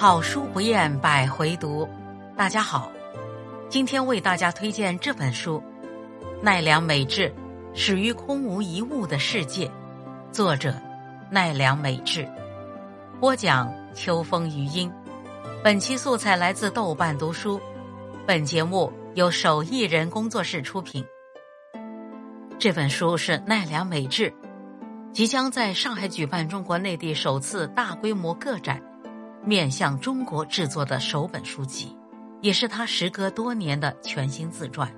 好书不厌百回读，大家好，今天为大家推荐这本书《奈良美智始于空无一物的世界》，作者奈良美智，播讲秋风余音。本期素材来自豆瓣读书，本节目由手艺人工作室出品。这本书是奈良美智即将在上海举办中国内地首次大规模个展。面向中国制作的首本书籍，也是他时隔多年的全新自传。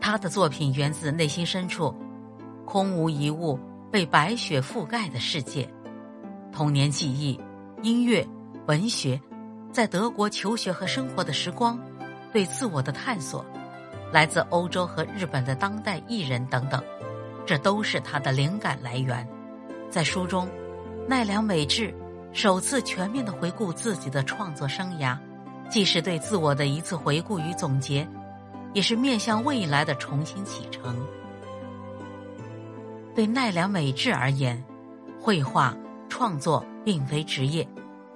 他的作品源自内心深处，空无一物、被白雪覆盖的世界。童年记忆、音乐、文学，在德国求学和生活的时光，对自我的探索，来自欧洲和日本的当代艺人等等，这都是他的灵感来源。在书中，奈良美智。首次全面的回顾自己的创作生涯，既是对自我的一次回顾与总结，也是面向未来的重新启程。对奈良美智而言，绘画创作并非职业，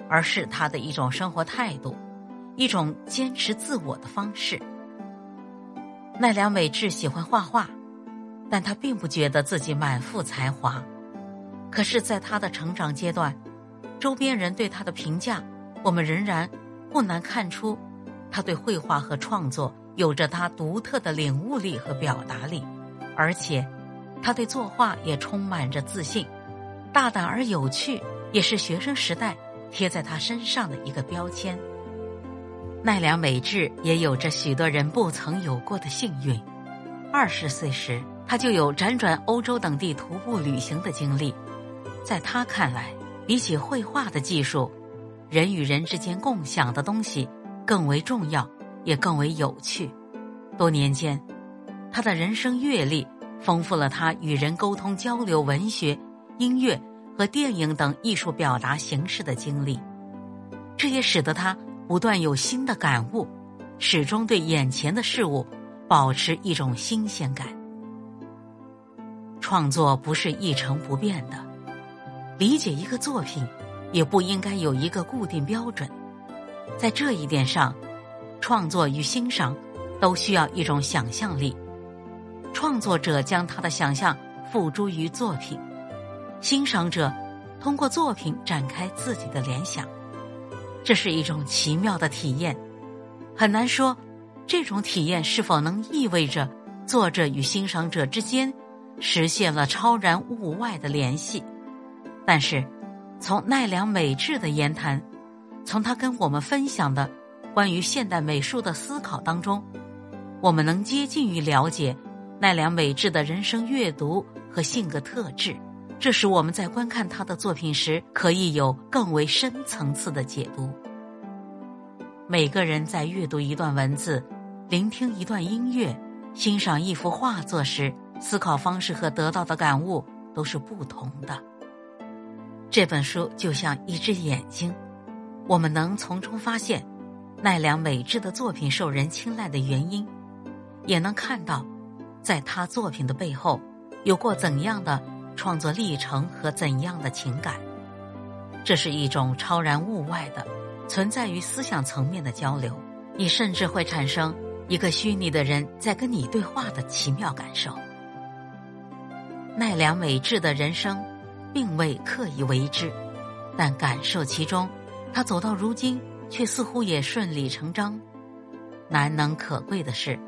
而是他的一种生活态度，一种坚持自我的方式。奈良美智喜欢画画，但他并不觉得自己满腹才华。可是，在他的成长阶段。周边人对他的评价，我们仍然不难看出，他对绘画和创作有着他独特的领悟力和表达力，而且他对作画也充满着自信，大胆而有趣，也是学生时代贴在他身上的一个标签。奈良美智也有着许多人不曾有过的幸运，二十岁时他就有辗转欧洲等地徒步旅行的经历，在他看来。比起绘画的技术，人与人之间共享的东西更为重要，也更为有趣。多年间，他的人生阅历丰富了他与人沟通交流文学、音乐和电影等艺术表达形式的经历，这也使得他不断有新的感悟，始终对眼前的事物保持一种新鲜感。创作不是一成不变的。理解一个作品，也不应该有一个固定标准。在这一点上，创作与欣赏都需要一种想象力。创作者将他的想象付诸于作品，欣赏者通过作品展开自己的联想。这是一种奇妙的体验，很难说这种体验是否能意味着作者与欣赏者之间实现了超然物外的联系。但是，从奈良美智的言谈，从他跟我们分享的关于现代美术的思考当中，我们能接近于了解奈良美智的人生阅读和性格特质。这使我们在观看他的作品时，可以有更为深层次的解读。每个人在阅读一段文字、聆听一段音乐、欣赏一幅画作时，思考方式和得到的感悟都是不同的。这本书就像一只眼睛，我们能从中发现奈良美智的作品受人青睐的原因，也能看到，在他作品的背后有过怎样的创作历程和怎样的情感。这是一种超然物外的、存在于思想层面的交流，你甚至会产生一个虚拟的人在跟你对话的奇妙感受。奈良美智的人生。并未刻意为之，但感受其中，他走到如今却似乎也顺理成章。难能可贵的是，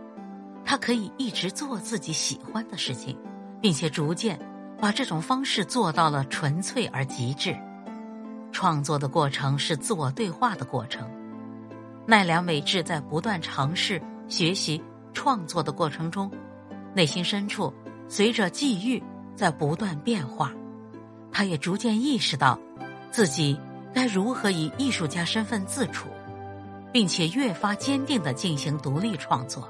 他可以一直做自己喜欢的事情，并且逐渐把这种方式做到了纯粹而极致。创作的过程是自我对话的过程。奈良美智在不断尝试、学习、创作的过程中，内心深处随着际遇在不断变化。他也逐渐意识到，自己该如何以艺术家身份自处，并且越发坚定的进行独立创作。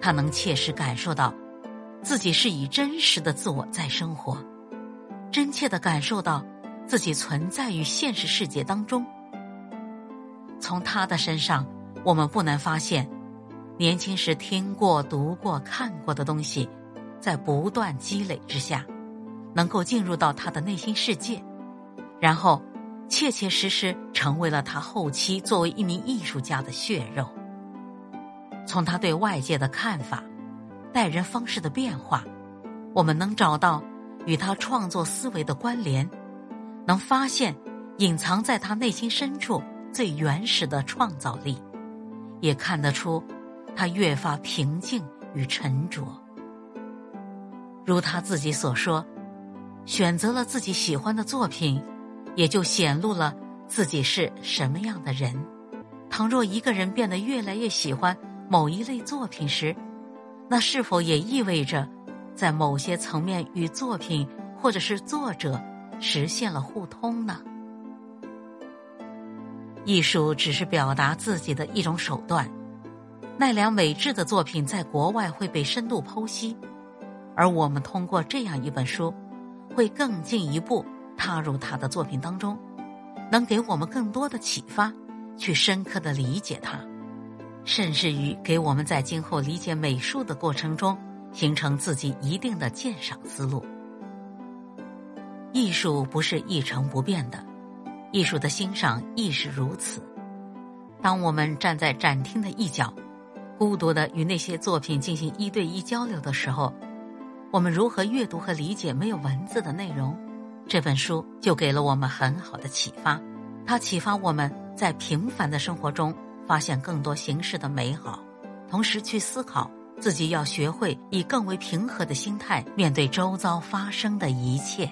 他能切实感受到，自己是以真实的自我在生活，真切的感受到自己存在于现实世界当中。从他的身上，我们不难发现，年轻时听过、读过、看过的东西，在不断积累之下。能够进入到他的内心世界，然后切切实实成为了他后期作为一名艺术家的血肉。从他对外界的看法、待人方式的变化，我们能找到与他创作思维的关联，能发现隐藏在他内心深处最原始的创造力，也看得出他越发平静与沉着。如他自己所说，选择了自己喜欢的作品，也就显露了自己是什么样的人。倘若一个人变得越来越喜欢某一类作品时，那是否也意味着，在某些层面与作品或者是作者实现了互通呢？艺术只是表达自己的一种手段。奈良美智的作品在国外会被深度剖析。而我们通过这样一本书，会更进一步踏入他的作品当中，能给我们更多的启发，去深刻的理解他，甚至于给我们在今后理解美术的过程中，形成自己一定的鉴赏思路。艺术不是一成不变的，艺术的欣赏亦是如此。当我们站在展厅的一角，孤独的与那些作品进行一对一交流的时候。我们如何阅读和理解没有文字的内容？这本书就给了我们很好的启发。它启发我们在平凡的生活中发现更多形式的美好，同时去思考自己要学会以更为平和的心态面对周遭发生的一切。